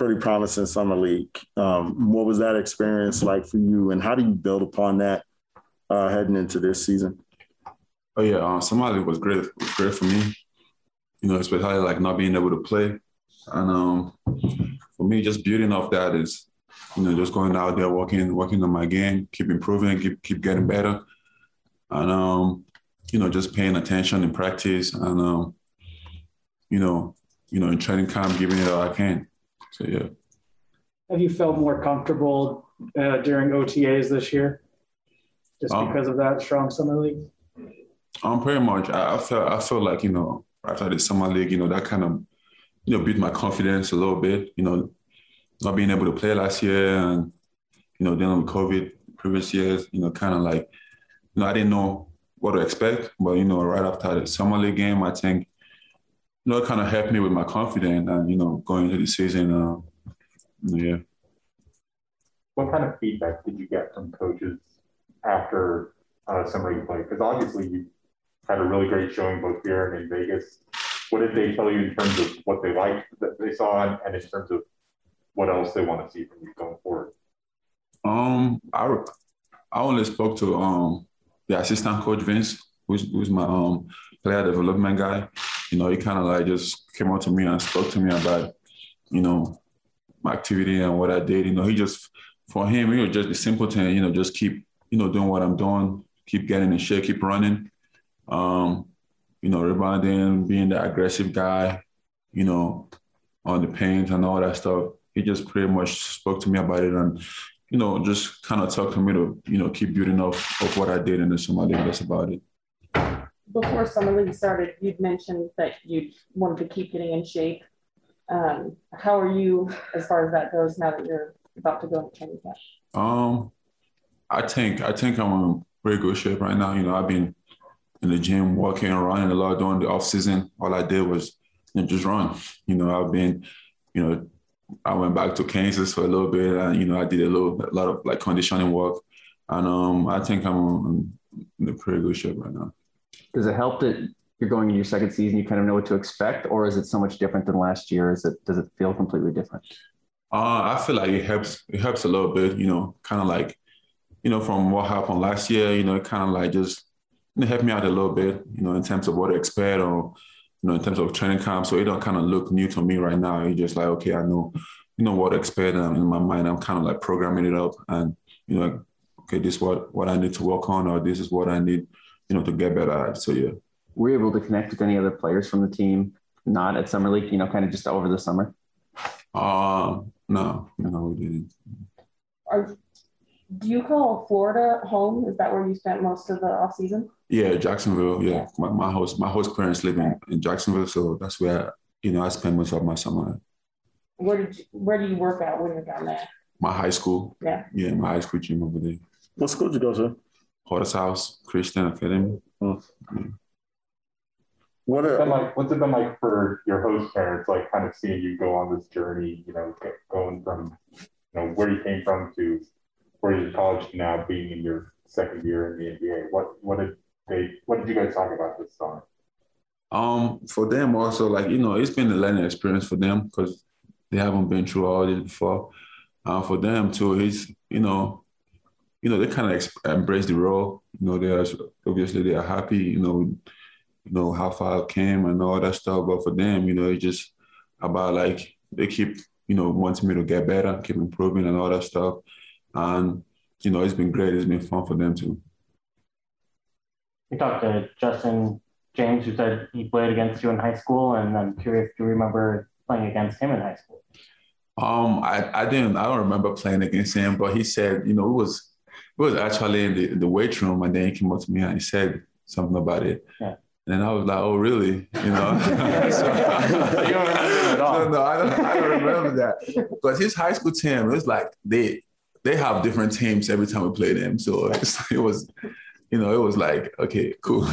pretty promising summer league. Um, what was that experience like for you, and how do you build upon that uh, heading into this season? Oh yeah, uh, summer league was great. Was great for me. You know, especially like not being able to play, and um, for me, just building off that is, you know, just going out there, working, working on my game, keep improving, keep keep getting better, and um, you know, just paying attention in practice, and um, you know, you know, in training camp, giving it all I can. So yeah. Have you felt more comfortable uh, during OTAs this year, just um, because of that strong summer league? Um, pretty much. I, I felt I felt like you know after the summer league, you know that kind of you know built my confidence a little bit. You know, not being able to play last year and you know dealing with COVID previous years, you know, kind of like you know I didn't know what to expect, but you know right after the summer league game, I think you know, it kind of helped me with my confidence and, you know, going into the season. Uh, yeah. What kind of feedback did you get from coaches after uh, summer league play? Because obviously you had a really great showing both here and in Vegas. What did they tell you in terms of what they liked that they saw and, and in terms of what else they want to see from you going forward? Um, I I only spoke to um the assistant coach Vince, who's who's my um player development guy you know, he kind of like just came up to me and spoke to me about, you know, my activity and what I did. You know, he just, for him, he was just a simple thing, you know, just keep, you know, doing what I'm doing, keep getting in shape, keep running, um, you know, rebounding, being the aggressive guy, you know, on the paint and all that stuff. He just pretty much spoke to me about it and, you know, just kind of talked to me to, you know, keep building up of what I did in the summer league. That's about it before summer league started, you'd mentioned that you wanted to keep getting in shape. Um, how are you as far as that goes now that you're about to go into training camp? Um, I think I think I'm in pretty good shape right now. You know, I've been in the gym walking running a lot during the off season. All I did was just run. You know, I've been, you know, I went back to Kansas for a little bit, and you know, I did a little a lot of like conditioning work, and um, I think I'm in pretty good shape right now does it help that you're going into your second season, you kind of know what to expect, or is it so much different than last year? Is it does it feel completely different? Uh, I feel like it helps. It helps a little bit. You know, kind of like, you know, from what happened last year. You know, it kind of like just know, helped me out a little bit. You know, in terms of what to expect, or you know, in terms of training camp. So it don't kind of look new to me right now. It's just like, okay, I know, you know, what to expect. And in my mind, I'm kind of like programming it up, and you know, okay, this is what what I need to work on, or this is what I need you know, to get better at. So yeah. Were you able to connect with any other players from the team, not at summer league, you know, kind of just over the summer? Uh no, no, we didn't. Are, do you call Florida home? Is that where you spent most of the off season? Yeah, Jacksonville. Yeah, my, my host, my host parents live in, in Jacksonville, so that's where you know I spend most of my summer. Where did you, where do you work out when you're down there? My high school. Yeah. Yeah, my high school gym over there. What school did you go to? Potter's House Christian Academy. Oh. What a, like, what's it been like for your host parents, like kind of seeing you go on this journey, you know, going from, you know, where you came from to where you're in college to now being in your second year in the NBA? What, what did they, what did you guys talk about this summer? Um, for them also, like, you know, it's been a learning experience for them because they haven't been through all this before. Uh, for them too, it's, you know, you know, they kind of embrace the role. You know, they are obviously they are happy. You know, you know how far I came and all that stuff. But for them, you know, it's just about like they keep you know wanting me to get better, keep improving and all that stuff. And you know, it's been great. It's been fun for them too. We talked to Justin James, who said he played against you in high school, and I'm curious, do you remember playing against him in high school? Um, I, I didn't. I don't remember playing against him, but he said, you know, it was it was actually in the, the weight room, and then he came up to me and he said something about it. Yeah. And I was like, "Oh, really?" You know. so, you don't remember at all. No, no, I don't. I don't remember that. But his high school team, it's like they they have different teams every time we play them. So it was, you know, it was like, okay, cool.